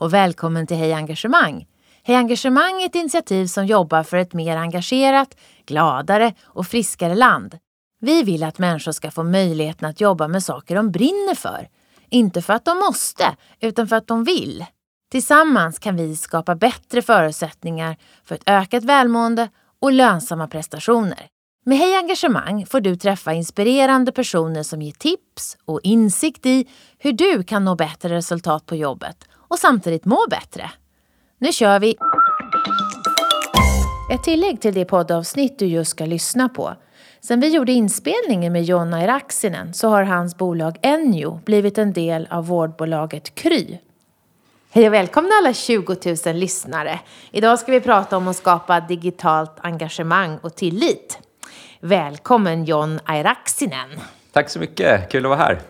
och välkommen till Hej Engagemang. Hej Engagemang är ett initiativ som jobbar för ett mer engagerat, gladare och friskare land. Vi vill att människor ska få möjligheten att jobba med saker de brinner för. Inte för att de måste, utan för att de vill. Tillsammans kan vi skapa bättre förutsättningar för ett ökat välmående och lönsamma prestationer. Med Hej Engagemang får du träffa inspirerande personer som ger tips och insikt i hur du kan nå bättre resultat på jobbet och samtidigt må bättre. Nu kör vi! Ett tillägg till det poddavsnitt du just ska lyssna på. Sen vi gjorde inspelningen med Jonna Iraksinen så har hans bolag Enjo blivit en del av vårdbolaget Kry. Hej och välkomna alla 20 000 lyssnare. Idag ska vi prata om att skapa digitalt engagemang och tillit. Välkommen John Airaksinen. Tack så mycket, kul att vara här.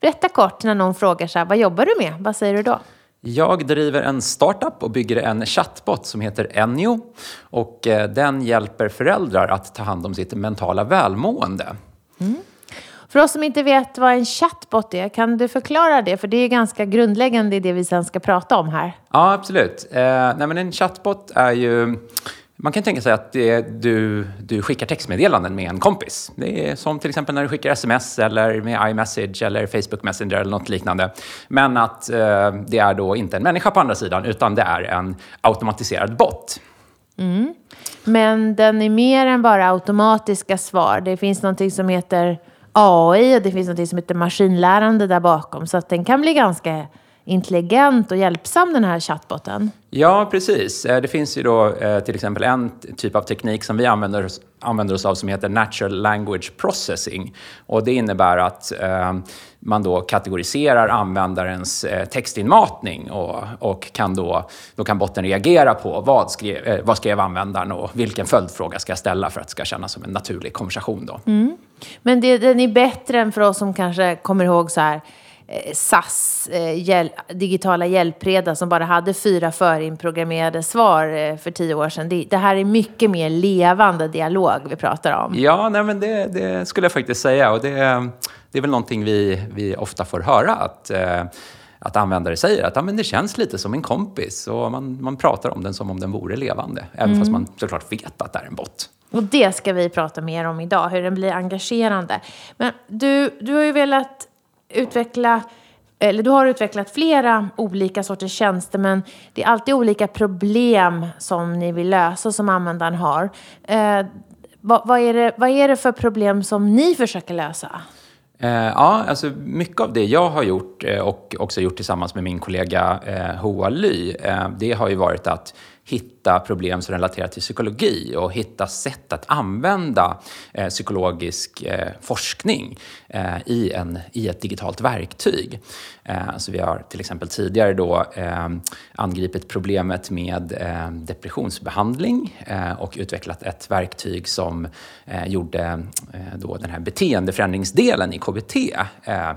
Berätta kort när någon frågar så här, vad jobbar du med? Vad säger du då? Jag driver en startup och bygger en chatbot som heter Enjo. Och eh, den hjälper föräldrar att ta hand om sitt mentala välmående. Mm. För oss som inte vet vad en chatbot är, kan du förklara det? För det är ganska grundläggande i det vi sen ska prata om här. Ja, absolut. Eh, nej, men en chatbot är ju man kan tänka sig att det, du, du skickar textmeddelanden med en kompis. Det är som till exempel när du skickar sms eller med iMessage eller Facebook Messenger eller något liknande. Men att eh, det är då inte en människa på andra sidan utan det är en automatiserad bot. Mm. Men den är mer än bara automatiska svar. Det finns någonting som heter AI och det finns någonting som heter maskinlärande där bakom. Så att den kan bli ganska intelligent och hjälpsam den här chattbotten? Ja, precis. Eh, det finns ju då eh, till exempel en typ av teknik som vi använder, använder oss av som heter Natural Language Processing. Och det innebär att eh, man då kategoriserar användarens textinmatning och, och kan då, då kan botten reagera på vad skrev, vad skrev användaren och vilken följdfråga ska jag ställa för att det ska kännas som en naturlig konversation. Då. Mm. Men det, den är bättre än för oss som kanske kommer ihåg så här SAS eh, hjäl digitala hjälpreda som bara hade fyra förinprogrammerade svar eh, för tio år sedan. Det, det, här är mycket mer levande dialog vi pratar om. Ja, nej, men det, det skulle jag faktiskt säga. Och det, det är väl någonting vi, vi ofta får höra. att eh, att användare säger att ja, men det känns lite som en kompis och man, man pratar om den som om den vore levande. Även mm. fast man såklart vet att det är en bot. Och det ska vi prata mer om idag, hur den blir engagerande. Men du, du har ju velat utveckla eller du har utvecklat flera olika sorters tjänster men det är alltid olika problem som ni vill lösa som användaren har. Eh, vad, vad, är det, vad är det för problem som ni försöker lösa? Eh, ja, alltså mycket av det jag har gjort eh, och också gjort tillsammans med min kollega eh, Hoa Ly, eh, det har ju varit att hitta problem som relaterar till psykologi och hitta sätt att använda eh, psykologisk eh, forskning eh, i, en, i ett digitalt verktyg. Eh, så vi har till exempel tidigare då eh, angripit problemet med eh, depressionsbehandling eh, och utvecklat ett verktyg som eh, gjorde eh, då den här beteendeförändringsdelen i KBT Eh,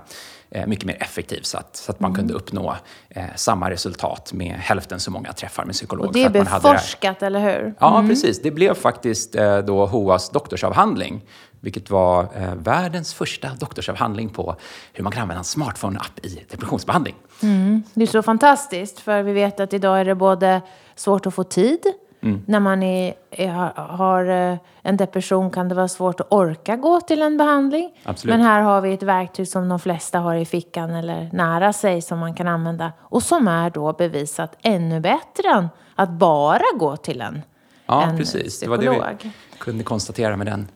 mycket mer effektiv så att, så att man mm. kunde uppnå eh, samma resultat med hälften så många träffar med psykolog. Och det är beforskat, det eller hur? Ja, mm. precis. Det blev faktiskt eh, då HOAs doktorsavhandling, vilket var eh, världens första doktorsavhandling på hur man kan använda en smartphone-app i depressionsbehandling. Mm. Det är så fantastiskt, för vi vet att idag är det både svårt att få tid, Mm. När man är, är, har eh, en depression kan det vara svårt att orka gå till en behandling. Absolut. Men här har vi ett verktyg som de flesta har i fickan eller nära sig som man kan använda. Och som är då bevisat ännu bättre än att bara gå till en, ja, en precis. psykolog. Det var det vi kunde konstatera med den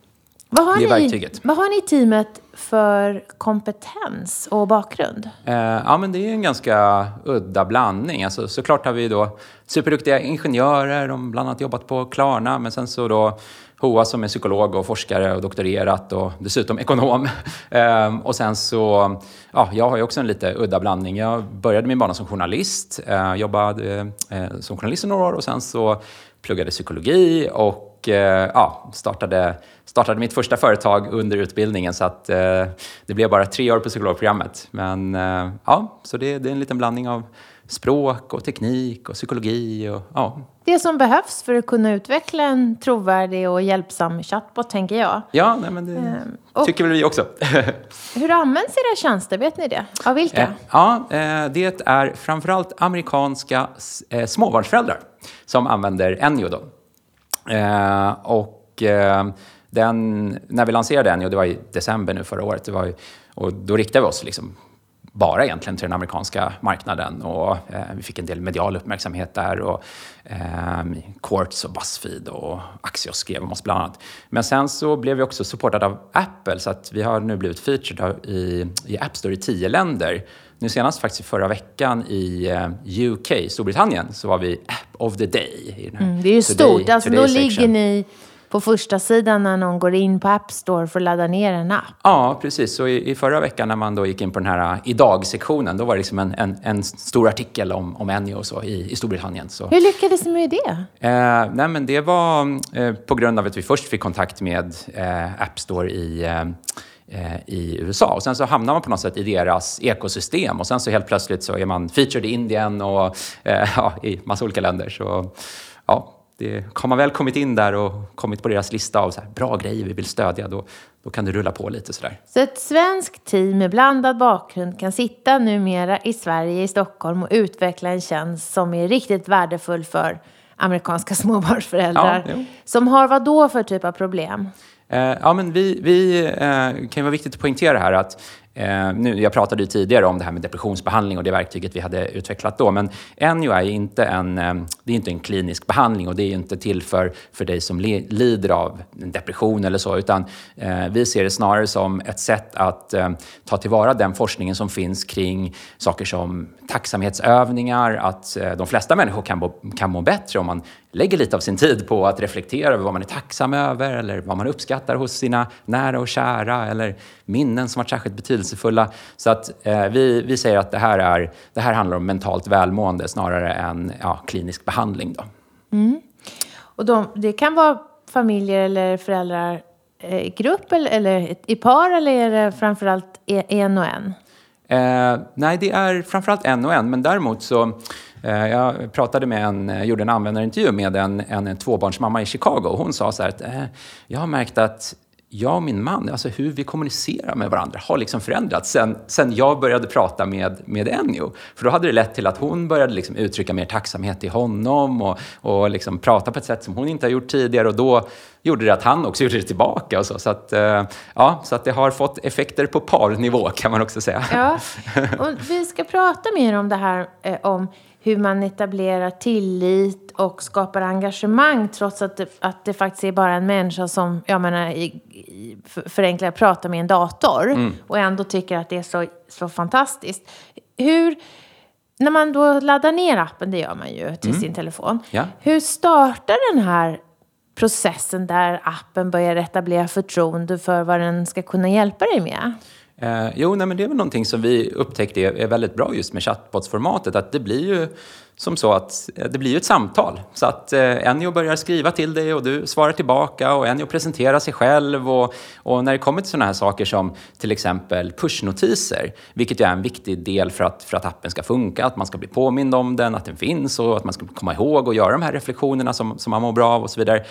vad har, det ni, vad har ni i teamet för kompetens och bakgrund? Eh, ja, men det är en ganska udda blandning. Alltså, såklart har vi då superduktiga ingenjörer, de har bland annat jobbat på Klarna, men sen så då Hoa som är psykolog och forskare och doktorerat och dessutom ekonom. ehm, och sen så, ja, jag har ju också en lite udda blandning. Jag började min bana som journalist, eh, jobbade eh, eh som journalist i några år och sen så pluggade psykologi och och eh, ja, startade, startade mitt första företag under utbildningen så att eh, det blev bara tre år på psykologprogrammet. Men eh, ja, så det, det är en liten blandning av språk och teknik och psykologi och ja, Det som behövs för att kunna utveckla en trovärdig och hjälpsam chatbot, tänker jag. Ja, nej, men det Ehm, tycker väl vi också. Hur används era tjänster? Vet ni det? Av vilka? Eh, Ja, eh, det är framförallt amerikanska eh, småbarnsföräldrar som använder Enjo. Då. Eh, Och eh, den, när vi lanserade Enjo, det var i december nu förra året, det var, ju- och då riktade vi oss liksom bara egentligen till den amerikanska marknaden och eh, vi fick en del medial uppmärksamhet där och eh, Quartz och Buzzfeed och Axios skrev om oss bland annat. Men sen så blev vi också supportade av Apple så att vi har nu blivit featured i, i App Store i tio länder. Nu senast faktiskt förra veckan i eh, UK, Storbritannien, så var vi App of the Day. I den här Mm, det är ju Today- stort. Alltså, då ligger ni på första sidan när någon går in på App Store för att ladda ner en app. Ja, precis. Så i, i förra veckan när man då gick in på den här uh, idag-sektionen, då var det liksom en, en, en stor artikel om, om Ennio och så i, i Storbritannien. Så, Hur lyckades ni med det? eh, nej, men det var eh, på grund av att vi först fick kontakt med eh, App Store i, eh, eh, i USA. Och sen så hamnar man på något sätt i deras ekosystem och sen så helt plötsligt så är man featured i Indien och eh, ja, i massa olika länder. Så ja, det, har man väl kommit in där och kommit på deras lista av så här, bra grejer vi vill stödja, då, då kan det rulla på lite sådär. Så ett svenskt team med blandad bakgrund kan sitta numera i Sverige, i Stockholm och utveckla en tjänst som är riktigt värdefull för amerikanska småbarnsföräldrar. Ja, som har vad då för typ av problem? Eh, ja, men vi, vi eh, kan ju vara viktigt att poängtera här att Eh, nu, jag pratade ju tidigare om det här med depressionsbehandling och det verktyget vi hade utvecklat då. Men NUI är ju inte en, eh, det är inte en klinisk behandling och det är ju inte till för, för dig som le, lider av en depression eller så. Utan eh, vi ser det snarare som ett sätt att eh, ta tillvara den forskningen som finns kring saker som tacksamhetsövningar, att eh, de flesta människor kan bo, kan må bättre om man lägger lite av sin tid på att reflektera över vad man är tacksam över eller vad man uppskattar hos sina nära och kära eller minnen som varit särskilt betydelsefulla. Så att eh, vi, vi säger att det här, är, det här handlar om mentalt välmående snarare än ja, klinisk behandling. Då. Och de, det kan vara familjer eller föräldrar eh, i grupp eller, eller i par eller är det framförallt e- en och en? Eh, nej, det är framförallt en och en, men däremot så eh, jag pratade med en, eh, gjorde en användarintervju med en, en tvåbarnsmamma i Chicago. Hon sa så här att eh, jag har märkt att jag och min man, alltså hur vi kommunicerar med varandra har liksom förändrats sen, sen jag började prata med, med Ennio. För då hade det lett till att hon började liksom uttrycka mer tacksamhet till honom och, och liksom prata på ett sätt som hon inte har gjort tidigare och då gjorde det att han också gjorde det tillbaka och så. Så att, eh, ja, så att det har fått effekter på parnivå kan man också säga. Ja, och vi ska prata mer om det här eh, om hur man etablerar tillit och skapar engagemang trots att det, att det faktiskt är bara en människa som, jag menar, i, i, för- förenklat pratar med en dator och ändå tycker att det är så, så fantastiskt. Hur, när man då laddar ner appen, det gör man ju till sin telefon. Ja. Hur startar den här processen där appen börjar etablera förtroende för vad den ska kunna hjälpa dig med? Eh, jo, nej, men det är väl någonting som vi upptäckte är, är väldigt bra just med chatbotsformatet. Att det blir ju som så att eh, det blir ju ett samtal. Så att eh, Ennio börjar skriva till dig och du svarar tillbaka och Ennio presenterar sig själv. Och, och när det kommer till sådana här saker som till exempel pushnotiser, vilket ju är en viktig del för att, för att appen ska funka, att man ska bli påmind om den, att den finns och att man ska komma ihåg och göra de här reflektionerna som, som man mår bra av och så vidare.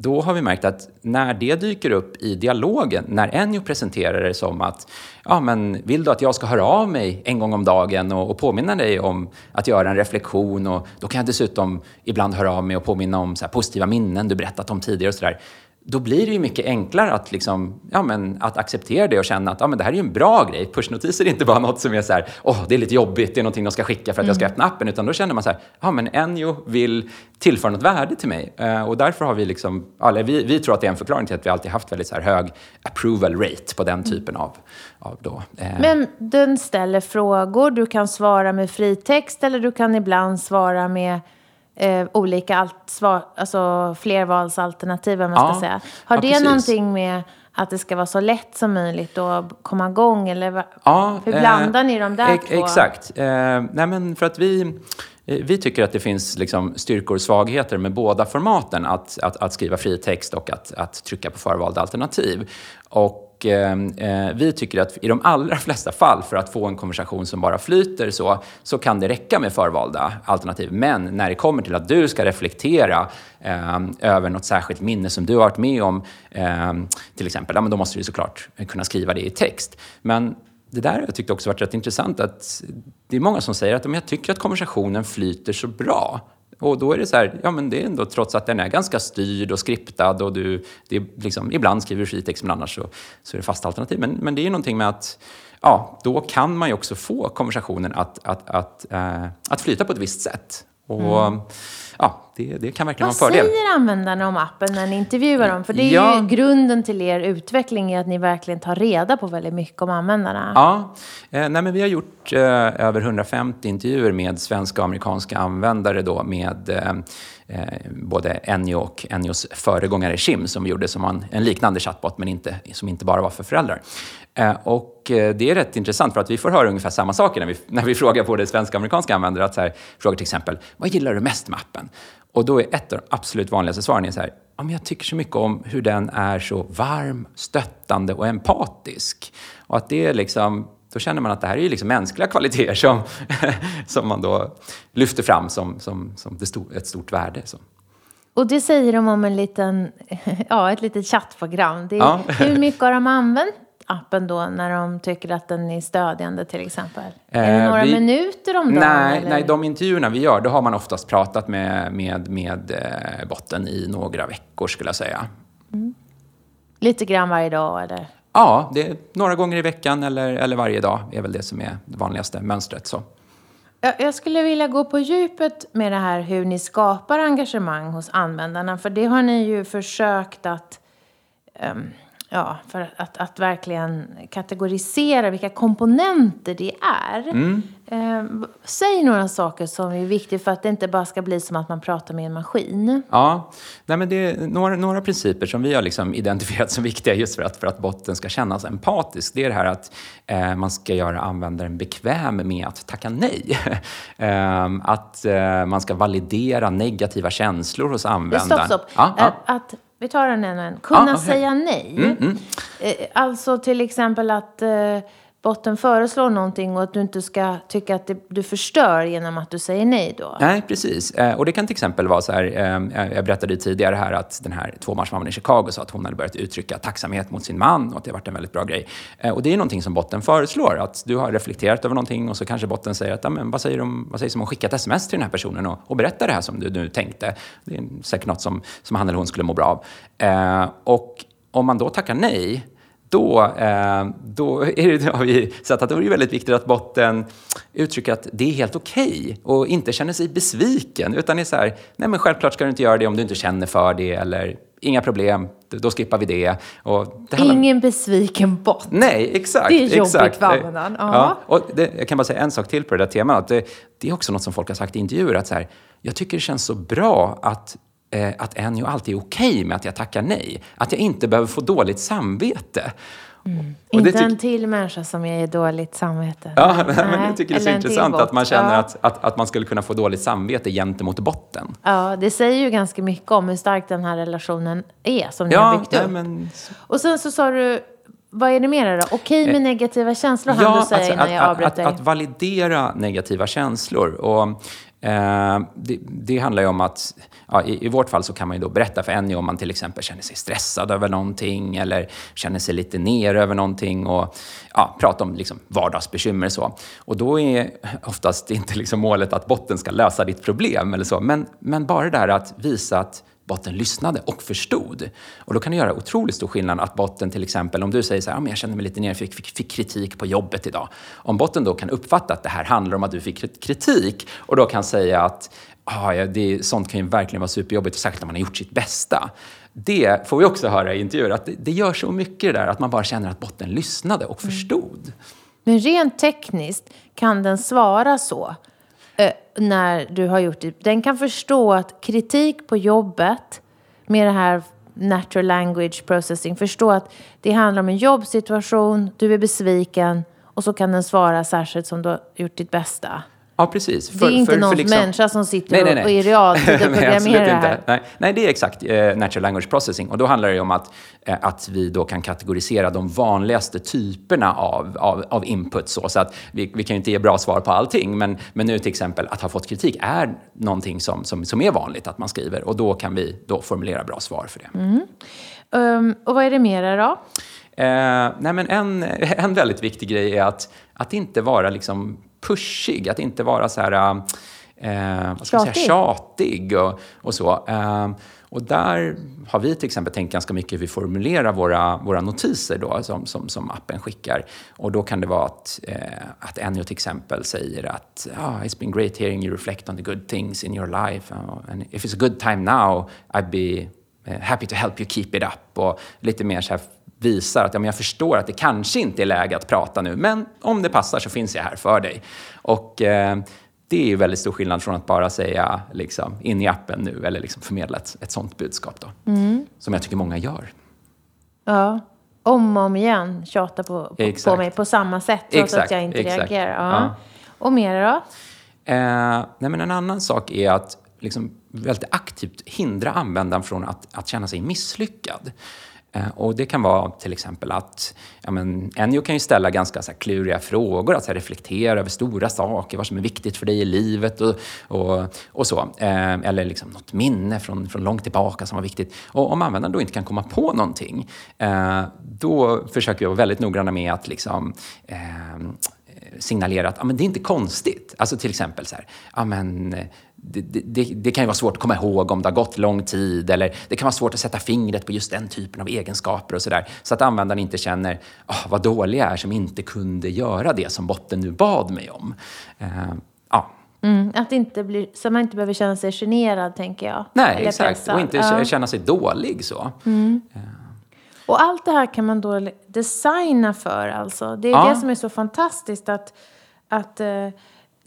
Då har vi märkt att när det dyker upp i dialogen, när Ennio presenterar det som att ja, men vill du att jag ska höra av mig en gång om dagen och, och påminna dig om att göra en reflektion och då kan jag dessutom ibland höra av mig och påminna om så här, positiva minnen du berättat om tidigare och sådär. Då blir det ju mycket enklare att, liksom, ja, men, att acceptera det och känna att ja, men det här är ju en bra grej. Pushnotiser är inte bara något som är så här, åh, det är lite jobbigt, det är någonting de ska skicka för att jag ska öppna appen, utan då känner man så här, ja men Ennio vill tillföra något värde till mig. Eh, och därför har vi liksom, eller vi, vi tror att det är en förklaring till att vi alltid haft väldigt så här hög approval rate på den typen av, av då. Eh, Men den ställer frågor, du kan svara med fritext eller du kan ibland svara med eh, olika alt, svar, alltså flervalsalternativ, om man Ja. ska säga. Har Ja, det precis. någonting med att det ska vara så lätt som möjligt att komma igång? Eller Ja, hur eh, blandar ni de där ex- två? Exakt. Eh, nej men för att vi, Eh, vi tycker att det finns liksom styrkor och svagheter med båda formaten, att, att, att skriva fri text och att, att trycka på förvalda alternativ. Och och ehm, eh, vi tycker att i de allra flesta fall, för att få en konversation som bara flyter så, så kan det räcka med förvalda alternativ. Men när det kommer till att du ska reflektera eh, över något särskilt minne som du har varit med om, eh, till exempel, ja, men då måste du såklart kunna skriva det i text. Men det där jag tyckte också varit rätt intressant att det är många som säger att jag tycker att konversationen flyter så bra. Och då är det så här, ja men det är ändå trots att den är ganska styrd och skriptad och du, det är liksom, ibland skriver du fritext men annars så, så är det fasta alternativ. Men, men det är ju någonting med att, ja, då kan man ju också få konversationen att, att, att, äh, att flyta på ett visst sätt. Och mm. ja, det, det kan verkligen Vad vara en fördel. Vad säger användarna om appen när ni intervjuar dem? För det är ja. ju grunden till er utveckling, är att ni verkligen tar reda på väldigt mycket om användarna. Ja, eh, nej, men vi har gjort eh, över 150 intervjuer med svenska och amerikanska användare då med eh, eh, både Ennio och Ennios föregångare Shim som vi gjorde som en, en liknande chatbot men inte, som inte bara var för föräldrar. Eh, och eh, det är rätt intressant för att vi får höra ungefär samma saker när vi, när vi frågar både svenska och amerikanska användare. Att så här, frågar till exempel, vad gillar du mest med appen? Och då är ett av de absolut vanligaste svaren så här, ja, men jag tycker så mycket om hur den är så varm, stöttande och empatisk. Och att det är liksom, då känner man att det här är liksom mänskliga kvaliteter som, som man då lyfter fram som, som, som stor, ett stort värde. Så. Och det säger de om en liten, ja, ett litet chattprogram. Det ja. Hur mycket har de använt appen då när de tycker att den är stödjande till exempel? Eh, är det några vi, minuter om dagen? Nej, nej, de intervjuerna vi gör, då har man oftast pratat med, med, med eh, botten i några veckor skulle jag säga. Mm. Lite grann varje dag eller? Ja, det är några gånger i veckan eller, eller varje dag är väl det som är det vanligaste mönstret. Så. Jag skulle vilja gå på djupet med det här hur ni skapar engagemang hos användarna. För det har ni ju försökt att um, ja, för att, att verkligen kategorisera vilka komponenter det är. Mm. Eh, säg några saker som är viktiga för att det inte bara ska bli som att man pratar med en maskin. Ja, Nej, men det är några, några principer som vi har liksom identifierat som viktiga just för att, för att botten ska kännas empatisk. Det är det här att eh, man ska göra användaren bekväm med att tacka nej. eh, att eh, man ska validera negativa känslor hos användaren. Stopp, stopp. Ja, ja. Att vi tar den en en. Kunna ah, okay. säga nej. Mm, mm. Eh, alltså till exempel att eh, botten föreslår någonting och att du inte ska tycka att det, du förstör genom att du säger nej då. Nej, precis. Eh, och det kan till exempel vara så här, eh, eh jag berättade tidigare här att den här tvåbarnsmamman i Chicago sa att hon hade börjat uttrycka tacksamhet mot sin man och att det har varit en väldigt bra grej. Eh, och det är någonting som botten föreslår, att du har reflekterat över någonting och så kanske botten säger att, men vad säger de, vad sägs om att skicka ett sms till den här personen och, och berätta det här som du nu tänkte. Det är säkert något som, som han eller hon skulle må bra av. Eh, och om man då tackar nej, då, eh, då är det, har vi sett att det är väldigt viktigt att botten uttrycker att det är helt okej okay och inte känner sig besviken utan är så här, nej men självklart ska du inte göra det om du inte känner för det eller inga problem, då skippar vi det. Det handlar... Ingen besviken bot. Nej, exakt. Det är jobbigt exakt. för användaren. Ja. och det, jag kan bara säga en sak till på det där temat. Det, det är också något som folk har sagt i intervjuer. Att så här, jag tycker det känns så bra att eh, att Ennio alltid är okej okay med att jag tackar nej. Att jag inte behöver få dåligt samvete. Mm. Inte en till människa som ger dåligt samvete. Ja, nej, men jag tycker det är så intressant att man känner ja. att, att, att man skulle kunna få dåligt samvete gentemot botten. Ja, det säger ju ganska mycket om hur stark den här relationen är som ni ja, har byggt upp. Men... Och sen så sa du vad är det mer då? Okej med eh, negativa känslor, ja, han du säga alltså, innan jag avbröt dig. Att, att, validera negativa känslor. Och, Eh, det, det, handlar ju om att, ja, i, i, vårt fall så kan man ju då berätta för Ennio om man till exempel känner sig stressad över någonting eller känner sig lite ner över någonting och ja, prata om liksom vardagsbekymmer så. Och då är oftast inte liksom målet att botten ska lösa ditt problem eller så, men, men bara det där att visa att botten lyssnade och förstod. Och då kan det göra otroligt stor skillnad att botten till exempel, om du säger så här, jag känner mig lite ner, fick, fick, fick kritik på jobbet idag. Om botten då kan uppfatta att det här handlar om att du fick kritik och då kan säga att ah, ja, det, sånt kan ju verkligen vara superjobbigt, särskilt när man har gjort sitt bästa. Det får vi också höra i intervjuer, att det, det gör så mycket där att man bara känner att botten lyssnade och mm. förstod. Men rent tekniskt, kan den svara så? Eh, när du har gjort det. Den kan förstå att kritik på jobbet med det här natural language processing, förstå att det handlar om en jobbsituation, du är besviken och så kan den svara särskilt som du har gjort ditt bästa. Ja, precis. det är inte någon liksom... människa som sitter nej, nej, nej. och i realtid och programmerar det här. Nej, nej, det är exakt eh, natural language processing. Och då handlar det om att, eh, att vi då kan kategorisera de vanligaste typerna av, av, av input. Så, så att vi, vi kan ju inte ge bra svar på allting, men, men nu till exempel att ha fått kritik är någonting som, som, som är vanligt att man skriver. Och då kan vi då formulera bra svar för det. Mm. Um, och vad är det mera då? Eh, nej men en, en väldigt viktig grej är att, att inte vara liksom pushig, att inte vara så här, eh, vad ska tjatig. Säga, tjatig och, och så. Eh, och där har vi till exempel tänkt ganska mycket hur vi formulerar våra, våra notiser då, som, som, som appen skickar. Och då kan det vara att, eh, att Ennio till exempel säger att oh, “It's been great hearing you reflect on the good things in your life. and if it's a good time now, I'd be eh, happy to help you keep it up.” Och lite mer så här visar att ja, men jag förstår att det kanske inte är läge att prata nu, men om det passar så finns jag här för dig. Och eh, det är ju väldigt stor skillnad från att bara säga liksom, in i appen nu eller liksom förmedla ett, ett sånt budskap då. Mm. Som jag tycker många gör. Ja, om och om igen tjata på, på, på mig på samma sätt trots exakt, att jag inte exakt. reagerar. Ja. ja. Och mer då? Eh, nej, men en annan sak är att liksom väldigt aktivt hindra användaren från att, att känna sig misslyckad. Eh, och det kan vara till exempel att ja men, Ennio kan ju ställa ganska så här, kluriga frågor, att så här, reflektera över stora saker, vad som är viktigt för dig i livet och, och, och så. Eh, eller liksom något minne från, från långt tillbaka som var viktigt. Och om användaren då inte kan komma på någonting, eh, då försöker vi vara väldigt noggranna med att liksom, eh, signalera att ja, men det är inte konstigt. Alltså till exempel så här, ja, men, det, det, det, kan ju vara svårt att komma ihåg om det har gått lång tid eller det kan vara svårt att sätta fingret på just den typen av egenskaper och sådär. Så att användaren inte känner oh, vad dålig jag är som inte kunde göra det som botten nu bad mig om. Uh, ja. Mm, att inte bli, så man inte behöver känna sig generad, tänker jag. Nej, eller exakt. Pressad. Och inte ja. känna sig dålig så. Mm. Uh. Och allt det här kan man då designa för alltså. Det är ja. det som är så fantastiskt att, att uh,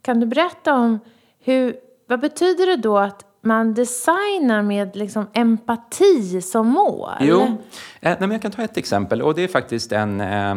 kan du berätta om hur vad betyder det då att man designar med liksom empati som mål? Jo, eh, nej, men jag kan ta ett exempel och det är faktiskt en, eh,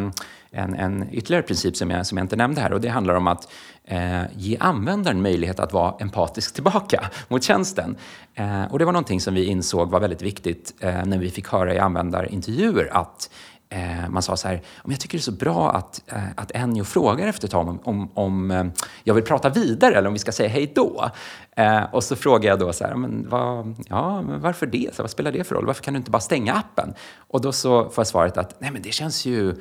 en, en ytterligare princip som jag, som jag inte nämnde här och det handlar om att eh, ge användaren möjlighet att vara empatisk tillbaka mot tjänsten. Eh, och det var någonting som vi insåg var väldigt viktigt eh, när vi fick höra i användarintervjuer att Eh, man sa så här, jag tycker det är så bra att, eh, att Ennio frågar efter ett tag om, om, om eh, jag vill prata vidare eller om vi ska säga hej då. Eh, och så frågade jag då så här, men vad, ja, men varför det? Så vad spelar det för roll? Varför kan du inte bara stänga appen? Och då så får jag svaret att nej, men det känns ju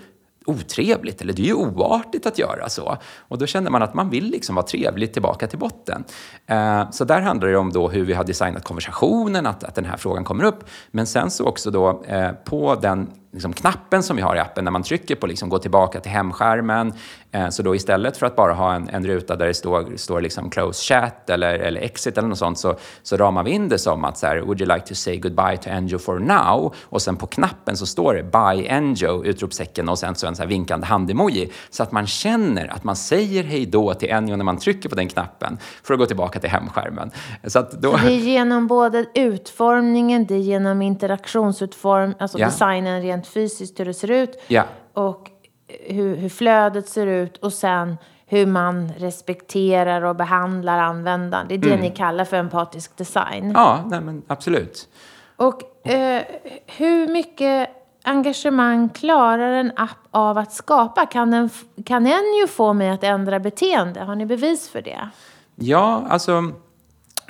otrevligt eller det är ju oartigt att göra så. Och då känner man att man vill liksom vara trevlig tillbaka till botten. Eh, så där handlar det om då hur vi har designat konversationen, att, att den här frågan kommer upp. Men sen så också då eh, på den liksom knappen som vi har i appen när man trycker på liksom gå tillbaka till hemskärmen. Eh, så då istället för att bara ha en, en ruta där det står, står liksom close chat eller, eller exit eller något sånt så, så ramar vi in det som att så här, would you like to say goodbye to Enjo for now? Och sen på knappen så står det bye Enjo, utropstecken och sen så en så här vinkande handemoji. Så att man känner att man säger hej då till Enjo när man trycker på den knappen för att gå tillbaka till hemskärmen. Så att då... Det är genom både utformningen, det är genom interaktionsutform, alltså yeah. designen rent fysiskt hur det ser ut. Ja. Och hur, hur flödet ser ut och sen hur man respekterar och behandlar användaren. Det är det mm. ni kallar för empatisk design. Ja, nej, men absolut. Och eh, hur mycket engagemang klarar en app av att skapa? Kan den, kan den ju få mig att ändra beteende? Har ni bevis för det? Ja, alltså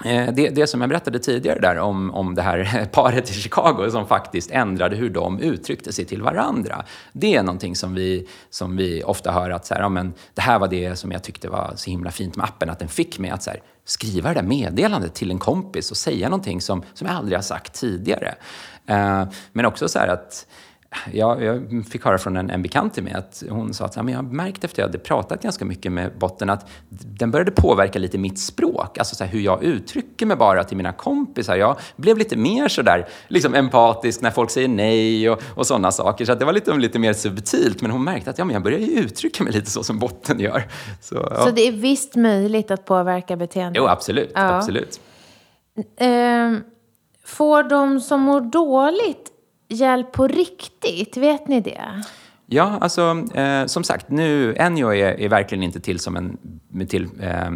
Eh, det, det, som jag berättade tidigare där om, om det här paret i Chicago som faktiskt ändrade hur de uttryckte sig till varandra. Det är någonting som vi, som vi ofta hör att så här, ja, men det här var det som jag tyckte var så himla fint med appen, att den fick mig att så här, skriva det där meddelandet till en kompis och säga någonting som, som jag aldrig har sagt tidigare. Eh, men också så här att jag, jag fick höra från en, en bekant till mig att hon sa att ja, men jag märkt efter att jag hade pratat ganska mycket med botten att den började påverka lite mitt språk, alltså så här, hur jag uttrycker mig bara till mina kompisar. Jag blev lite mer sådär liksom empatisk när folk säger nej och, och sådana saker. Så det var lite, lite mer subtilt, men hon märkte att ja, men jag börjar ju uttrycka mig lite så som botten gör. Så, ja. så det är visst möjligt att påverka beteendet? Jo, absolut. Ja. absolut. Um, får de som mår dåligt hjälp på riktigt? Vet ni det? Ja, alltså eh, som sagt, nu, Enjo är, är verkligen inte till som en, till, eh,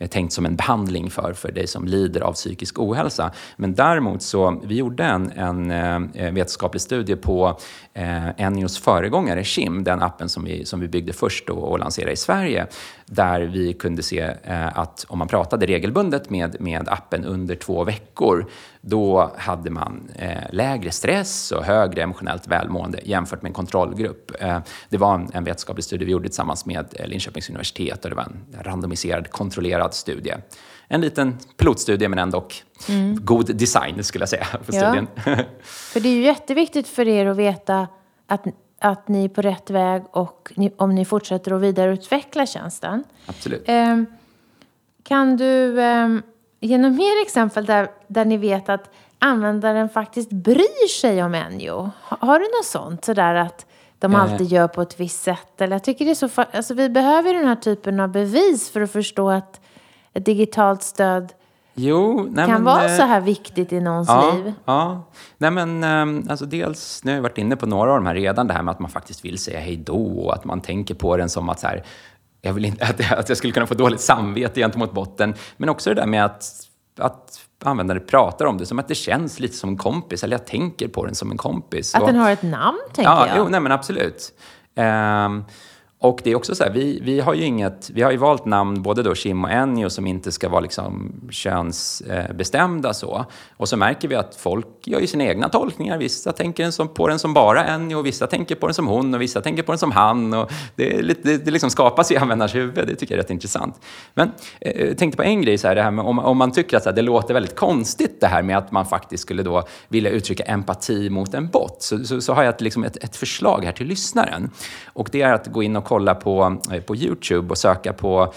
Eh, tänkt som en behandling för, för dig som lider av psykisk ohälsa. Men däremot så, vi gjorde en, en eh, eh, vetenskaplig studie på eh, Enios föregångare Shim, den appen som vi, som vi byggde först och, och lanserade i Sverige, där vi kunde se eh, att om man pratade regelbundet med, med appen under två veckor, då hade man eh, lägre stress och högre emotionellt välmående jämfört med en kontrollgrupp. Eh, det var en, en vetenskaplig studie vi gjorde tillsammans med Linköpings universitet och det var en randomiserad, kontrollerad studie. En liten pilotstudie men ändå mm. god design skulle jag säga för studien. Ja. För det är ju jätteviktigt för er att veta att, att ni är på rätt väg och ni, om ni fortsätter att vidareutveckla tjänsten. Absolut. Um, kan du um, ge några mer exempel där, där ni vet att användaren faktiskt bryr sig om Enjo? Har du något sånt? Sådär att de eh. alltid gör på ett visst sätt? Eller jag tycker det är så... Alltså vi behöver den här typen av bevis för att förstå att ett digitalt stöd Jo, nej, kan men, vara så här viktigt i någons ja, liv. Ja, nej men ehm, alltså dels, nu har jag varit inne på några av de här redan, det här med att man faktiskt vill säga hej då och att man tänker på den som att så här, jag vill inte, att, att jag skulle kunna få dåligt samvete gentemot botten. Men också det där med att, att användare pratar om det som att det känns lite som en kompis, eller jag tänker på den som en kompis. Att och, den har ett namn, tänker ja, jag. Jo, nej men absolut. Um, och det är också så här, vi, vi har ju inget, vi har ju valt namn, både då Kim och Ennio, som inte ska vara liksom könsbestämda så. Och så märker vi att folk gör ju sina egna tolkningar. Vissa tänker på den som bara Ennio, vissa tänker på den som hon och vissa tänker på den som han. Och det, är lite, det, det liksom skapas i användarens huvud, det tycker jag är rätt intressant. Men eh, jag tänkte på en grej, så här, det här med, om, om man tycker att här, det låter väldigt konstigt det här med att man faktiskt skulle då vilja uttrycka empati mot en bot, så, så, så har jag ett, liksom ett, ett förslag här till lyssnaren. Och det är att gå in och kolla på, eh, på Youtube och söka på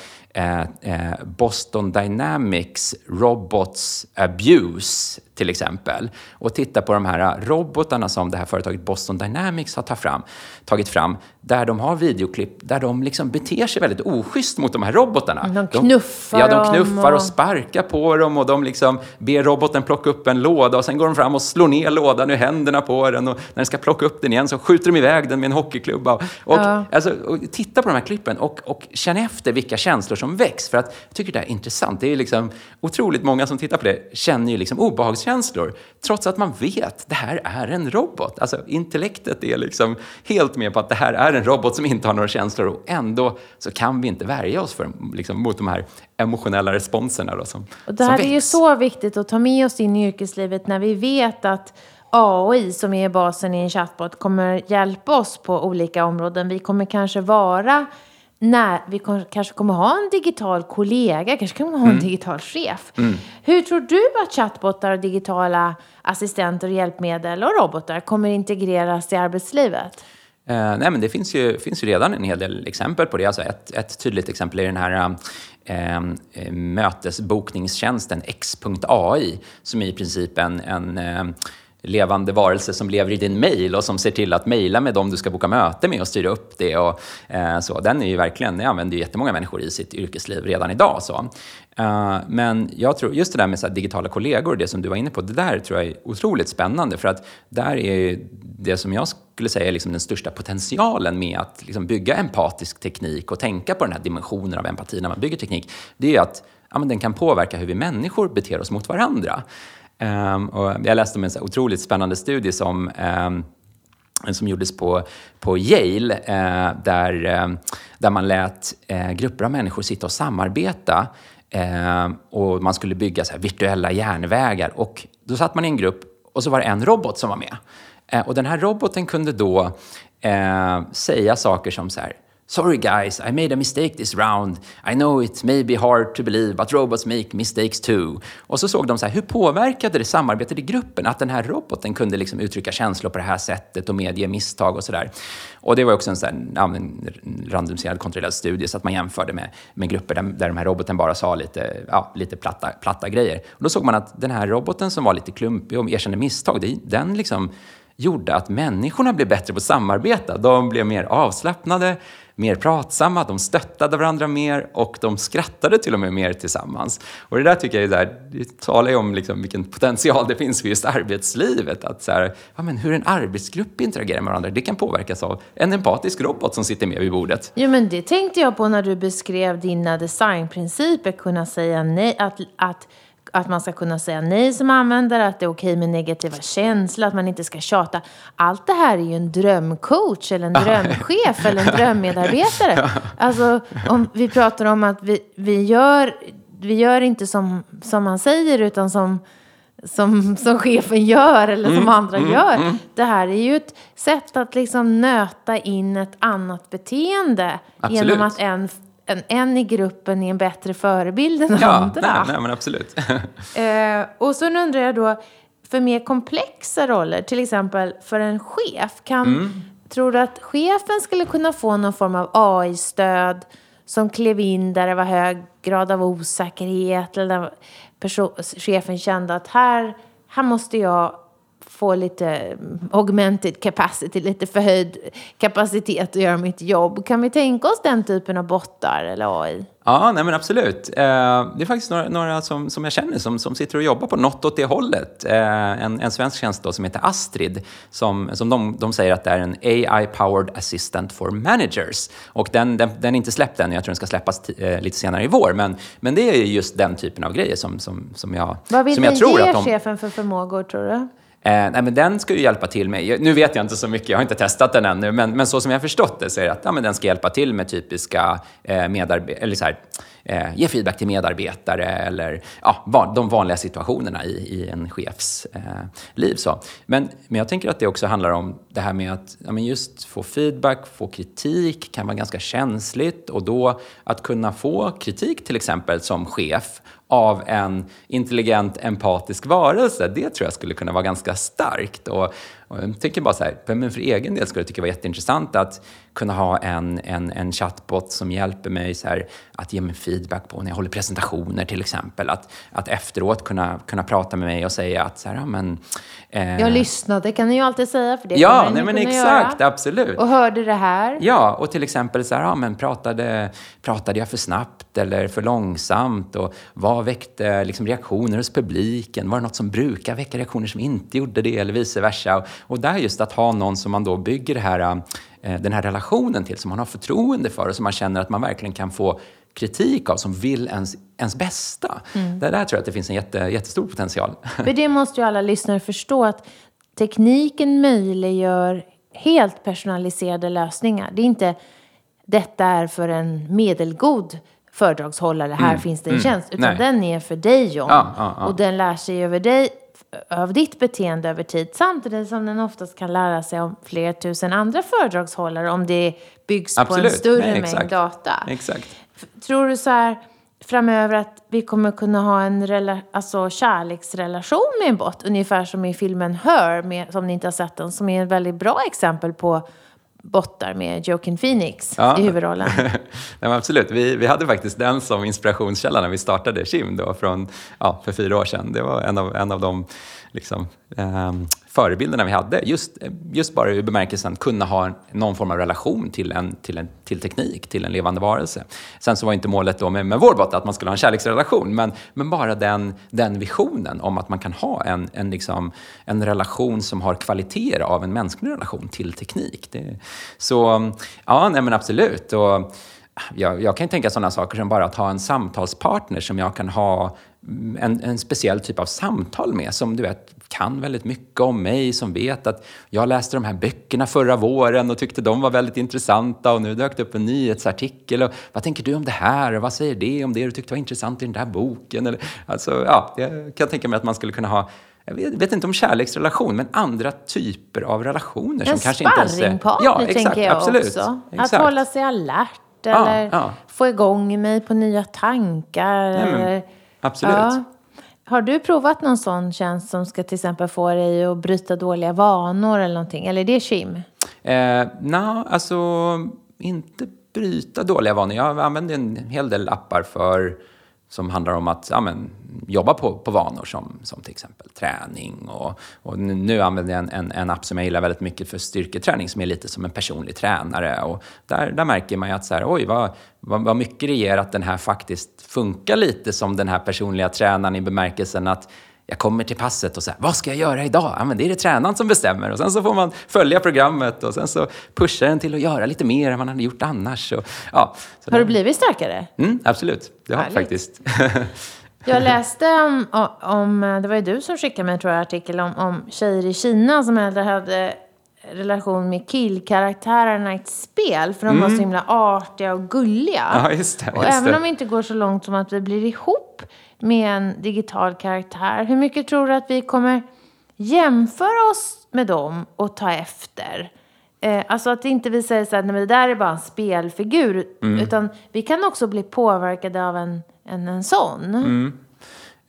Boston Dynamics Robots Abuse till exempel och titta på de här robotarna som det här företaget Boston Dynamics har tagit fram, tagit fram där de har videoklipp där de liksom beter sig väldigt oschysst mot de här robotarna. De knuffar de, Ja, de knuffar och... och sparkar på dem och de liksom ber roboten plocka upp en låda och sen går de fram och slår ner lådan ur händerna på den och när den ska plocka upp den igen så skjuter de iväg den med en hockeyklubba. Och, ja. alltså, och titta på de här klippen och, och känn efter vilka känslor som väcks för att jag tycker det är intressant. Det är liksom otroligt många som tittar på det känner ju liksom obehagskänslor trots att man vet att det här är en robot. Alltså intellektet är liksom helt med på att det här är är en robot som inte har några känslor och ändå så kan vi inte värja oss för, liksom, mot de här emotionella responserna. Då, som, och det här är ju så viktigt att ta med oss in i yrkeslivet när vi vet att AI som är basen i en chatbot kommer hjälpa oss på olika områden. Vi kommer kanske vara när vi kanske kommer ha en digital kollega, kanske kommer ha en mm. digital chef. Mm. Hur tror du att chatbotar och digitala assistenter och hjälpmedel och robotar kommer integreras i arbetslivet? Eh, nej, men det finns ju, finns ju redan en hel del exempel på det. Alltså ett, ett tydligt exempel är den här eh, mötesbokningstjänsten X.ai som är i princip en, en eh, levande varelse som lever i din mail och som ser till att mejla med dem du ska boka möte med och styra upp det. Och, eh, så. Den är ju verkligen, jag använder ju jättemånga människor i sitt yrkesliv redan idag. Så. Eh, men jag tror just det där med så digitala kollegor, det som du var inne på, det där tror jag är otroligt spännande för att där är det som jag skulle säga är liksom den största potentialen med att liksom bygga empatisk teknik och tänka på den här dimensionen av empati när man bygger teknik, det är att ja, men den kan påverka hur vi människor beter oss mot varandra. Um, och jag läste om en så otroligt spännande studie som um, som gjordes på, på Yale, uh, där, um, där man lät uh, grupper av människor sitta och samarbeta uh, och man skulle bygga så virtuella järnvägar. Och då satt man i en grupp och så var det en robot som var med. Eh, och den här roboten kunde då säga saker som så här, Sorry guys, I made a mistake this round. I know it may be hard to believe, but robots make mistakes too. Och så såg de så här, hur påverkade det samarbetet i gruppen att den här roboten kunde liksom uttrycka känslor på det här sättet och medge misstag och sådär. Och det var också en, så här, ja, en randomiserad kontrollerad studie så att man jämförde med, med grupper där, där den här roboten bara sa lite, ja, lite platta, platta grejer. Och då såg man att den här roboten som var lite klumpig och erkände misstag, den liksom gjorde att människorna blev bättre på att samarbeta. De blev mer avslappnade, mer pratsamma, de stöttade varandra mer och de skrattade till och med mer tillsammans. Och det där tycker jag är där, det talar ju om liksom vilken potential det finns för just arbetslivet. Att så här, ja, men hur en arbetsgrupp interagerar med varandra, det kan påverkas av en empatisk robot som sitter med vid bordet. Jo, men det tänkte jag på när du beskrev dina designprinciper, kunna säga nej, att, att att man ska kunna säga nej som användare, att det är okej med negativa känslor, att man inte ska tjata. Allt det här är ju en drömcoach eller en drömchef eller en drömmedarbetare. Alltså, om vi pratar om att vi, vi, gör, vi gör inte som, som man säger, utan som som, som chefen gör eller som mm, andra mm, gör. Mm. Det här är ju ett sätt att liksom nöta in ett annat beteende Absolut. genom att en en, en i gruppen är en bättre förebild än ja, andra. Nej, nej, men absolut. eh, och så undrar jag då, för mer komplexa roller, till exempel för en chef, kan, mm. tror du att chefen skulle kunna få någon form av AI-stöd som klev in där det var hög grad av osäkerhet eller där person, chefen kände att här, här måste jag få lite augmented capacity, lite förhöjd kapacitet att göra mitt jobb. Kan vi tänka oss den typen av bottar eller AI? Ja, nej men absolut. Eh, det är faktiskt några, några som, som jag känner som, som sitter och jobbar på något åt det hållet. Eh, en, en svensk tjänst då som heter Astrid, som, som de, de säger att det är en AI-powered assistant for managers. Och den, den, den är inte släppt än, jag tror den ska släppas eh, lite senare i vår. Men, men det är just den typen av grejer som, som, som jag, Vad vill som jag tror att de... chefen för förmågor, tror du? Eh, nej, men den ska ju hjälpa till med, nu vet jag inte så mycket, jag har inte testat den ännu, men, men så som jag har förstått det så är det att ja, men den ska hjälpa till med typiska eh, medarbetare, eller så här, eh, ge feedback till medarbetare eller ja, van, de vanliga situationerna i, i en chefs eh, liv. Så. Men, men jag tänker att det också handlar om det här med att ja, men just få feedback, få kritik kan vara ganska känsligt och då att kunna få kritik till exempel som chef av en intelligent, empatisk varelse, det tror jag skulle kunna vara ganska starkt. Och, jag tänker bara så här, men för egen del skulle jag tycka det var jätteintressant att kunna ha en, en, en chatbot som hjälper mig så här, att ge mig feedback på när jag håller presentationer till exempel. Att, att efteråt kunna, kunna prata med mig och säga att så här, ja, men, eh, jag lyssnade kan ni ju alltid säga, för det Ja, nej, men exakt, göra. absolut. Och hörde det här. Ja, och till exempel så här, ja, men pratade, pratade jag för snabbt eller för långsamt? Och vad väckte liksom, reaktioner hos publiken? Var det något som brukar väcka reaktioner som inte gjorde det eller vice versa? Och, där just att ha någon som man då bygger här Eh, den här relationen till, som man har förtroende för och som man känner att man verkligen kan få kritik av, som vill ens, ens bästa. Mm. Där, där tror jag att det finns en jätte, jättestor potential. För det måste ju alla lyssnare förstå, att tekniken möjliggör helt personaliserade lösningar. Det är inte detta är för en medelgod föredragshållare, här mm. finns det en mm. tjänst. Utan Nej. den är för dig John. Ja, ja, ja. Och den lär sig över dig av ditt beteende över tid samtidigt som den oftast kan lära sig om flera tusen andra föredragshållare om det byggs Absolut. på en större Nej, mängd data. Exakt. Tror du så här framöver att vi kommer kunna ha en rela alltså kärleksrelation med en bot? Ungefär som i filmen med, som ni inte har sett den, som är ett väldigt bra exempel på bottar med Joaquin Phoenix ja. i huvudrollen. Nej, absolut, vi, vi hade faktiskt den som inspirationskälla när vi startade Kim då från, ja, för fyra år sedan. Det var en av, en av de liksom, eh, förebilderna vi hade. Just, just bara i bemärkelsen kunna ha någon form av relation till, en, till, en, till teknik, till en levande varelse. Sen så var inte målet då med, med vår bot att man skulle ha en kärleksrelation, men, men bara den, den visionen om att man kan ha en, en, liksom, en relation som har kvaliteter av en mänsklig relation till teknik. Det, så ja, nej men absolut. Och, jag, jag kan tänka sådana saker som bara att ha en samtalspartner som jag kan ha en, en speciell typ av samtal med som du vet kan väldigt mycket om mig, som vet att jag läste de här böckerna förra våren och tyckte de var väldigt intressanta och nu dök det upp en nyhetsartikel och vad tänker du om det här och vad säger det om det du tyckte var intressant i den där boken? Eller, alltså, ja, jag kan tänka mig att man skulle kunna ha jag vet, vet, inte om kärleksrelation, men andra typer av relationer. En som kanske inte ens är... ja, exakt, tänker jag absolut, också. Exakt. Att hålla sig alert eller ja, ja. få igång mig på nya tankar. Ja, men, absolut. Har du provat någon sån tjänst som ska till exempel få dig att bryta dåliga vanor eller någonting? Eller är det Kim? Eh, Nej, alltså inte bryta dåliga vanor. Jag använder en hel del appar för som handlar om att ja, men, jobba på, på vanor som, som till exempel träning. Och, och nu använder jag en, en, en, app som jag gillar väldigt mycket för styrketräning som är lite som en personlig tränare. Och där, där märker man ju att så här, oj, vad, vad, vad mycket det ger att den här faktiskt funkar lite som den här personliga tränaren i bemärkelsen att jag kommer till passet och säger vad ska jag göra idag? Ja, men det är det tränaren som bestämmer. Och sen så får man följa programmet och sen så pushar den till att göra lite mer än man hade gjort annars. Och, ja, har du blivit starkare? Mm, absolut, det har jag faktiskt. jag läste om, om, det var ju du som skickade mig tror jag, artikel om, om tjejer i Kina som hade relation med killkaraktärerna i ett spel. För de mm. var så mm. himla artiga och gulliga. Ja, just det, just och även om vi inte går så långt som att vi blir ihop med en digital karaktär. Hur mycket tror du att vi kommer jämföra oss med dem och ta efter? Eh, alltså att inte vi säger så här, nej men det där är bara en spelfigur. Mm. Utan vi kan också bli påverkade av en, en, en sån. Mm.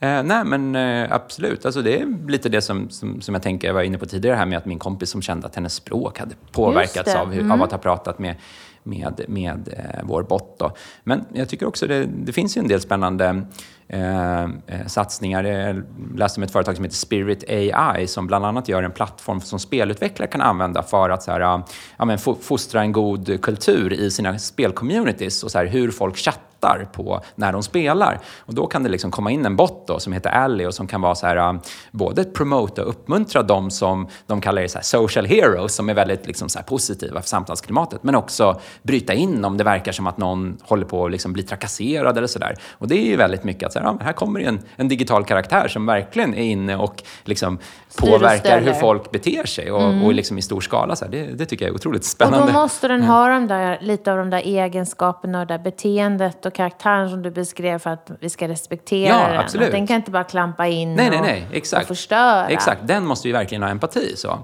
Eh, nej, men eh, absolut. Alltså, det är lite det som, som, som jag tänker, jag var inne på tidigare här med att min kompis som kände att hennes språk hade påverkats av, hur, mm. av att ha pratat med med, med eh, vår bot. Då. Men jag tycker också det, det finns ju en del spännande eh, eh satsningar. Jag läste om ett företag som heter Spirit AI som bland annat gör en plattform som spelutvecklare kan använda för att så här, ja, men fostra en god kultur i sina spelcommunities och så här, hur folk chattar väntar på när de spelar. Och då kan det liksom komma in en bot då, som heter Ally och som kan vara så här, um, både promota och uppmuntra de som de kallar det så social heroes, som är väldigt liksom så positiva för samtalsklimatet, men också bryta in om det verkar som att någon håller på att liksom bli trakasserad eller sådär. Och det är ju väldigt mycket att så här, ja, här kommer en, en digital karaktär som verkligen är inne och liksom påverkar hur folk beter sig och, mm. och liksom i stor skala. Så här, det, det, tycker jag är otroligt spännande. Och då måste den ha de där, lite av de där egenskaperna och det där beteendet och karaktären som du beskrev för att vi ska respektera ja, den. Absolut. Den kan inte bara klampa in nej, nej, nej. Exakt. och förstöra. Exakt, den måste ju verkligen ha empati. Så.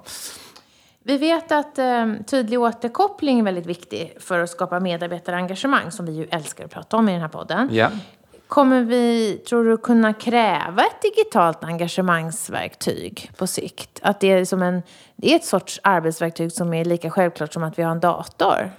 Vi vet att eh, tydlig återkoppling är väldigt viktig för att skapa medarbetarengagemang, som vi ju älskar att prata om i den här podden. Yeah. Kommer vi, tror du, kunna kräva ett digitalt engagemangsverktyg på sikt? Att det är, som en, det är ett sorts arbetsverktyg som är lika självklart som att vi har en dator?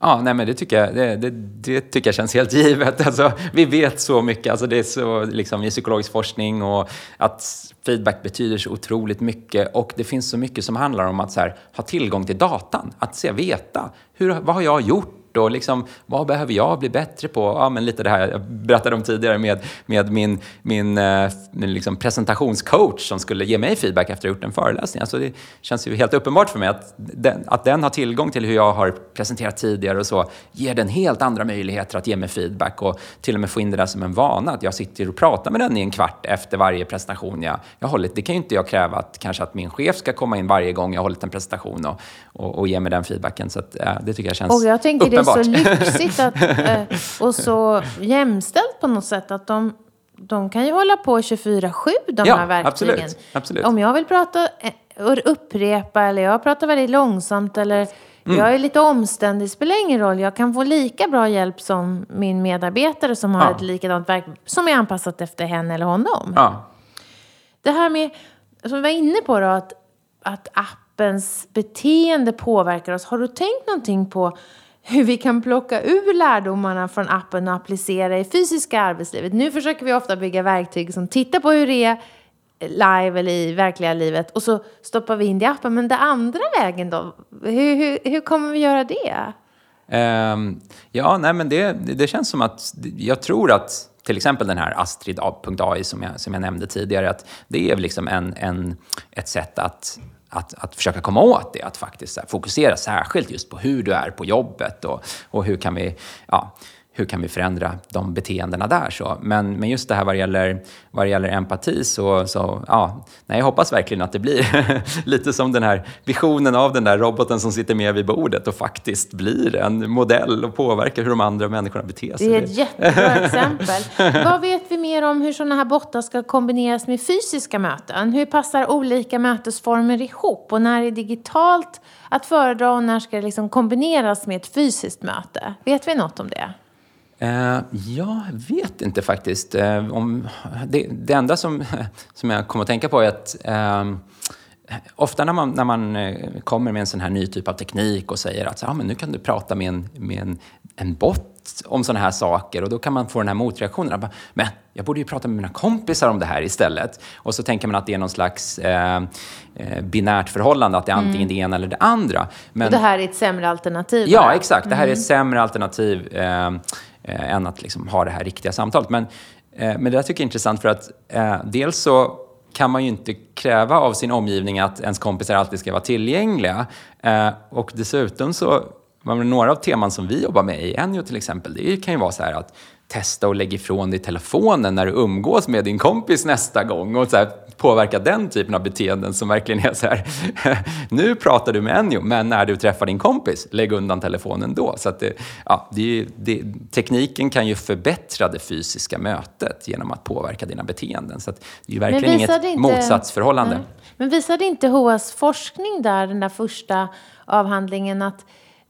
Ja, nej, men det tycker jag, det, det, det, tycker jag känns helt givet. Alltså, vi vet så mycket, alltså, det är så liksom, i psykologisk forskning och att feedback betyder så otroligt mycket och det finns så mycket som handlar om att så här, ha tillgång till datan, att se, veta. Hur, vad har jag gjort? Och liksom, vad behöver jag bli bättre på? Ja, men lite det här jag berättade om tidigare med, med min, min, eh, min liksom presentationscoach som skulle ge mig feedback efter att ha gjort en föreläsning. Alltså det känns ju helt uppenbart för mig att den, att den har tillgång till hur jag har presenterat tidigare och så ger den helt andra möjligheter att ge mig feedback och till och med få in det där som en vana. Att jag sitter och pratar med den i en kvart efter varje presentation jag, jag hållit. Det kan ju inte jag kräva att kanske att min chef ska komma in varje gång jag hållit en presentation och, och, och ge mig den feedbacken. Så att, äh, det tycker jag känns och jag tänker uppenbart så lyxigt att, eh, och så jämställt på något sätt att de, de kan ju hålla på 24-7 de ja, här verktygen. Absolut, absolut. Om jag vill prata eh, och upprepa eller jag pratar väldigt långsamt eller Mm. Jag är lite omständig, spelar ingen roll. Jag kan få lika bra hjälp som min medarbetare som har ja. ett likadant verk som är anpassat efter henne eller honom. Ja. Det här med, som vi var inne på då, att, att appens beteende påverkar oss. Har du tänkt någonting på hur vi kan plocka ur lärdomarna från appen och applicera i fysiska arbetslivet. Nu försöker vi ofta bygga verktyg som tittar på hur det är live eller i verkliga livet och så stoppar vi in det i appen. Men den andra vägen då? Hur, hur, hur kommer vi göra det? Um, ja, nej men det, det känns som att jag tror att till exempel den här Astrid.ai som jag, som jag nämnde tidigare, att det är liksom en, en, ett sätt att att, att försöka komma åt det, att faktiskt fokusera särskilt just på hur du är på jobbet och, och hur kan vi ja, hur kan vi förändra de beteendena där? Så. Men, men just det här vad det gäller, vad det gäller empati så, så ja, nej, jag hoppas verkligen att det blir lite som den här visionen av den där roboten som sitter med vid bordet och faktiskt blir en modell och påverkar hur de andra människorna beter sig. Det är ett jättebra exempel. vad vet vi mer om hur sådana här bottar ska kombineras med fysiska möten? Hur passar olika mötesformer ihop? Och när är digitalt att föredra och när ska det liksom kombineras med ett fysiskt möte? Vet vi något om det? Uh, jag vet inte faktiskt. Om, det, det, enda som, som jag kommer att tänka på är att uh, ofta när man, när man kommer med en sån här ny typ av teknik och säger att ah, men nu kan du prata med en, med en, en bot om sådana här saker och då kan man få den här motreaktionen. Bara, Men jag borde ju prata med mina kompisar om det här istället. Och så tänker man att det är någon slags eh, eh, binärt förhållande, att det är antingen mm. det ena eller det andra. Men, och det här är ett sämre alternativ? Ja, bara. exakt. Det här är ett mm. sämre alternativ eh, eh, än att liksom ha det här riktiga samtalet. Men, eh, men det där tycker jag är intressant för att eh, dels så kan man ju inte kräva av sin omgivning att ens kompisar alltid ska vara tillgängliga. Eh, och dessutom så, några av teman som vi jobbar med i Enjo till exempel, det kan ju vara så här att testa och lägga ifrån dig telefonen när du umgås med din kompis nästa gång och så här, påverka den typen av beteenden som verkligen är så här, nu pratar du med Ennio, men när du träffar din kompis, lägg undan telefonen då. Så att det, ja, det, det, tekniken kan ju förbättra det fysiska mötet genom att påverka dina beteenden. Så att det är ju verkligen inget inte, motsatsförhållande. Nej. Men visade inte HAs forskning där, den där första avhandlingen, att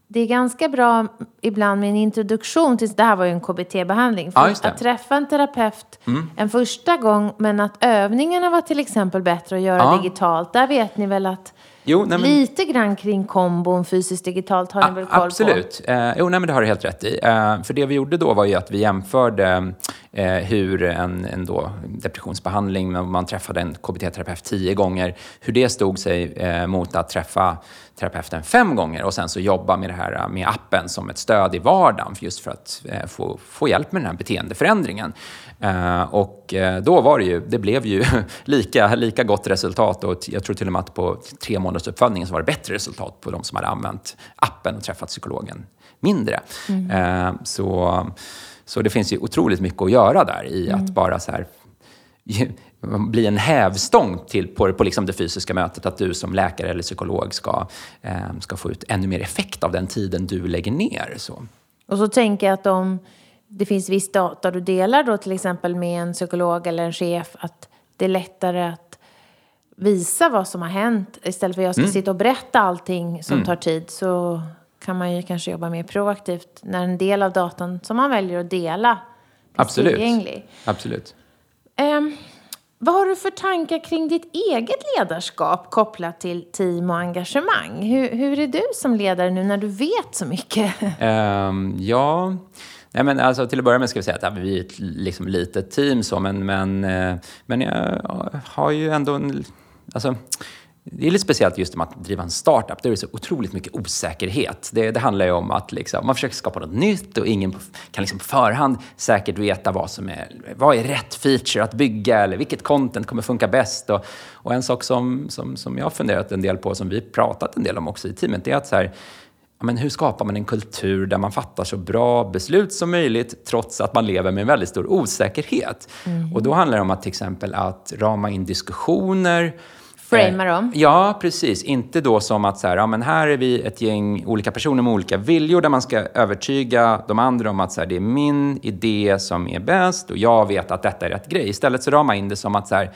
det är ganska bra ibland med en introduktion till, det här var ju en KBT-behandling, ja, att träffa en terapeut mm. en första gång, men att övningarna var till exempel bättre att göra ja. digitalt. Där vet ni väl att Jo, nej, men... Lite grann kring kombon fysiskt digitalt har ni väl koll absolut. på? Absolut. Eh, jo, nej, men det har du helt rätt i. Eh, för det vi gjorde då var ju att vi jämförde eh, hur en, en då depressionsbehandling, när man träffade en KBT-terapeut tio gånger, hur det stod sig eh, mot att träffa terapeuten fem gånger och sen så jobba med det här med appen som ett stöd i vardagen just för att eh, få, få hjälp med den här beteendeförändringen. Eh, och eh, då var det ju, det blev ju lika, lika gott resultat och jag tror till och med att på tre månaders uppföljningen så var det bättre resultat på de som hade använt appen och träffat psykologen mindre. Mm. Så, så det finns ju otroligt mycket att göra där i mm. att bara så här bli en hävstång till, på, på liksom det fysiska mötet. Att du som läkare eller psykolog ska, eh, ska få ut ännu mer effekt av den tiden du lägger ner. Så. Och så tänker jag att om det finns viss data du delar då till exempel med en psykolog eller en chef att det är lättare att visa vad som har hänt istället för att jag ska mm. sitta och berätta allting som mm. tar tid så kan man ju kanske jobba mer proaktivt när en del av datan som man väljer att dela Absolut. tillgänglig. Absolut. Um, vad har du för tankar kring ditt eget ledarskap kopplat till team och engagemang? Hur, hur är du som ledare nu när du vet så mycket? Um, ja, Nej, men alltså, till att börja med ska vi säga att vi är ett liksom, litet team, så, men, men, eh, men jag har ju ändå en... Alltså, det är lite speciellt just om att driva en startup. Där är det så otroligt mycket osäkerhet. Det, det handlar ju om att liksom, man försöker skapa något nytt och ingen kan liksom på förhand säkert veta vad som är, vad är rätt feature att bygga eller vilket content kommer funka bäst. Och, och en sak som, som, som jag har funderat en del på, som vi pratat en del om också i teamet, det är att så här, men hur skapar man en kultur där man fattar så bra beslut som möjligt trots att man lever med en väldigt stor osäkerhet? Mm. Och då handlar det om att till exempel att rama in diskussioner Framea dem? Eh, ja, precis. Inte då som att så här, ja, men här är vi ett gäng olika personer med olika viljor där man ska övertyga de andra om att så här, det är min idé som är bäst och jag vet att detta är rätt grej. Istället så ramar in det som att så här,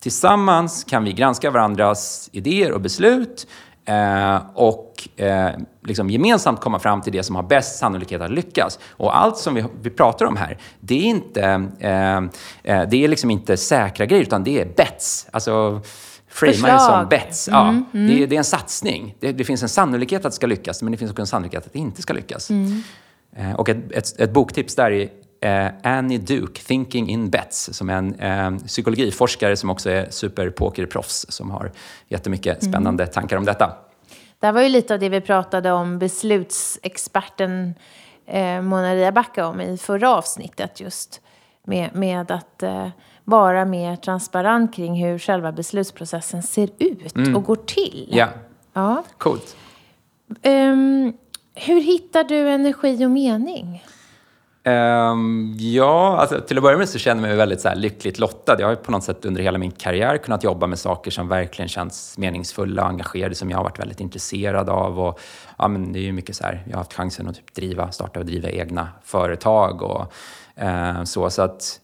tillsammans kan vi granska varandras idéer och beslut eh, och eh, liksom gemensamt komma fram till det som har bäst sannolikhet att lyckas. Och allt som vi, vi pratar om här, det är inte, eh, eh det är liksom inte säkra grejer, utan det är bets. Alltså, framar det som bets. Ja, mm, mm. Det, det, är en satsning. Det, det, finns en sannolikhet att det ska lyckas, men det finns också en sannolikhet att det inte ska lyckas. Mm. Eh, och ett, ett, ett, boktips där är eh, Annie Duke, Thinking in Bets, som är en eh, psykologiforskare som också är superpokerproffs, som har jättemycket mm. spännande tankar om detta. Det här var ju lite av det vi pratade om beslutsexperten eh, Mona Ria Backa om i förra avsnittet just. Med, med att eh, vara mer transparent kring hur själva beslutsprocessen ser ut mm. och går till. Ja, ja. coolt. Um, hur hittar du energi och mening? Um, ja, alltså, till att börja med så känner jag mig väldigt så lyckligt lottad. Jag har på något sätt under hela min karriär kunnat jobba med saker som verkligen känns meningsfulla och engagerade, som jag har varit väldigt intresserad av. Och, ja, men det är mycket så här, jag har haft chansen att typ driva, starta och driva egna företag och uh, så. så att,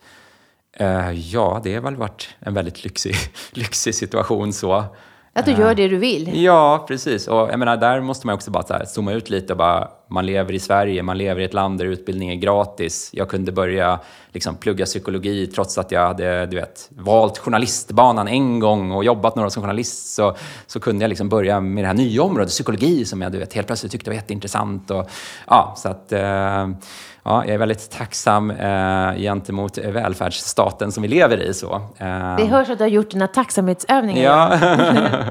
ja, det har väl varit en väldigt lyxig, lyxig situation så. Att du gör det du vill? Ja, precis. Och jag menar, där måste man också bara så här, zooma ut lite och bara man lever i Sverige, man lever i ett land där utbildning är gratis. Jag kunde börja liksom, plugga psykologi trots att jag hade du vet, valt journalistbanan en gång och jobbat några år som journalist. Så, så kunde jag liksom börja med det här nya området, psykologi, som jag du vet, helt plötsligt tyckte var jätteintressant. Och, ja, så att, eh, ja, jag är väldigt tacksam eh, gentemot välfärdsstaten som vi lever i. Så. Eh. Det hörs att du har gjort dina tacksamhetsövningar. Ja.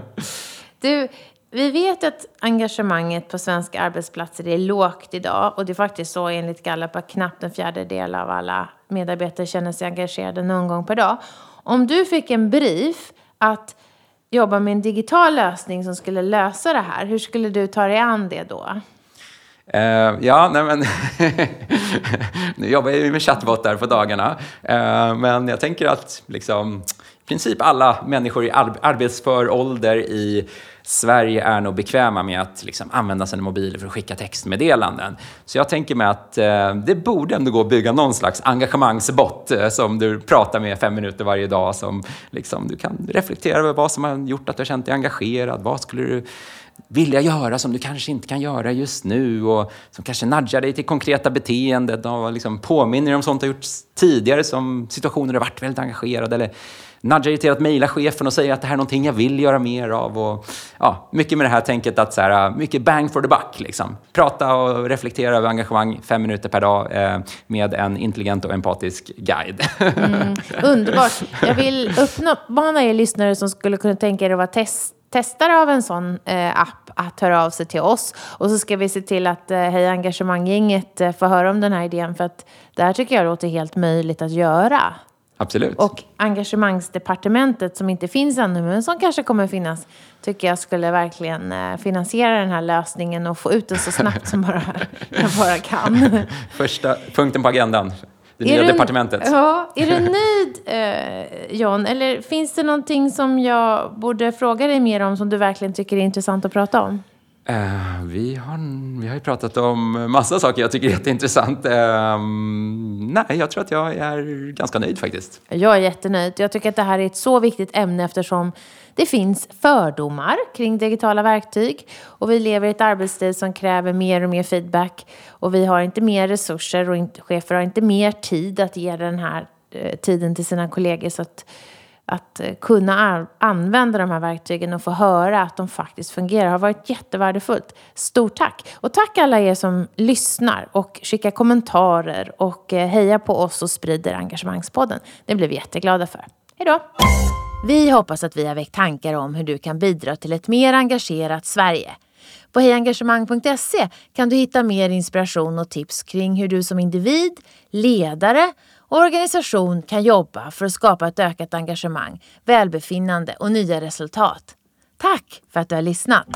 du, vi vet att engagemanget på svenska arbetsplatser är lågt idag. Och det är faktiskt så enligt Gallup att knappt en fjärdedel av alla medarbetare känner sig engagerade någon gång per dag. Om du fick en brief att jobba med en digital lösning som skulle lösa det här, hur skulle du ta dig an det då? Uh, ja, nej men nu jobbar jag ju med chattbottar på dagarna, uh, men jag tänker att liksom, princip alla människor i arbetsför ålder i Sverige är nog bekväma med att liksom, använda sina mobiler för att skicka textmeddelanden. Så jag tänker mig att eh, det borde ändå gå att bygga någon slags engagemangsbot eh, som du pratar med fem minuter varje dag, som liksom, du kan reflektera över vad som har gjort att du har känt dig engagerad. Vad skulle du vilja göra som du kanske inte kan göra just nu och som kanske nudgar dig till konkreta beteenden och liksom påminner dig om sånt du har gjort tidigare som situationer där du varit väldigt engagerad eller nudgar dig till att mejla chefen och säga att det här är någonting jag vill göra mer av. Och, ja, mycket med det här tänket att så här, äh, mycket bang for the buck. Liksom. Prata och reflektera över engagemang fem minuter per dag eh, med en intelligent och empatisk guide. Mm, underbart. Jag vill uppmana er lyssnare som skulle kunna tänka er att vara test testare av en sån eh, app att höra av sig till oss. Och så ska vi se till att eh, Heja Engagemanggänget eh, får höra om den här idén. För att det här tycker jag låter helt möjligt att göra. Absolut. Och engagemangsdepartementet som inte finns ännu men som kanske kommer finnas tycker jag skulle verkligen eh, finansiera den här lösningen och få ut den så snabbt som bara, jag bara kan. Första punkten på agendan. Det nya du, departementet. Ja, är du nöjd eh, John? Eller finns det någonting som jag borde fråga dig mer om som du verkligen tycker är intressant att prata om? Uh, vi, har, vi har ju pratat om massa saker jag tycker är jätteintressant. Uh, nej, jag tror att jag är ganska nöjd faktiskt. Jag är jättenöjd. Jag tycker att det här är ett så viktigt ämne eftersom det finns fördomar kring digitala verktyg och vi lever i ett arbetsliv som kräver mer och mer feedback och vi har inte mer resurser och inte, chefer har inte mer tid att ge den här eh, tiden till sina kollegor. Så att, att eh, kunna använda de här verktygen och få höra att de faktiskt fungerar har varit jättevärdefullt. Stort tack! Och tack alla er som lyssnar och skickar kommentarer och eh, hejar på oss och sprider Engagemangspodden. Det blir vi jätteglada för. Hej då! Vi hoppas att vi har väckt tankar om hur du kan bidra till ett mer engagerat Sverige. På hejengagemang.se kan du hitta mer inspiration och tips kring hur du som individ, ledare organisation kan jobba för att skapa ett ökat engagemang, välbefinnande och nya resultat. Tack för att du har lyssnat!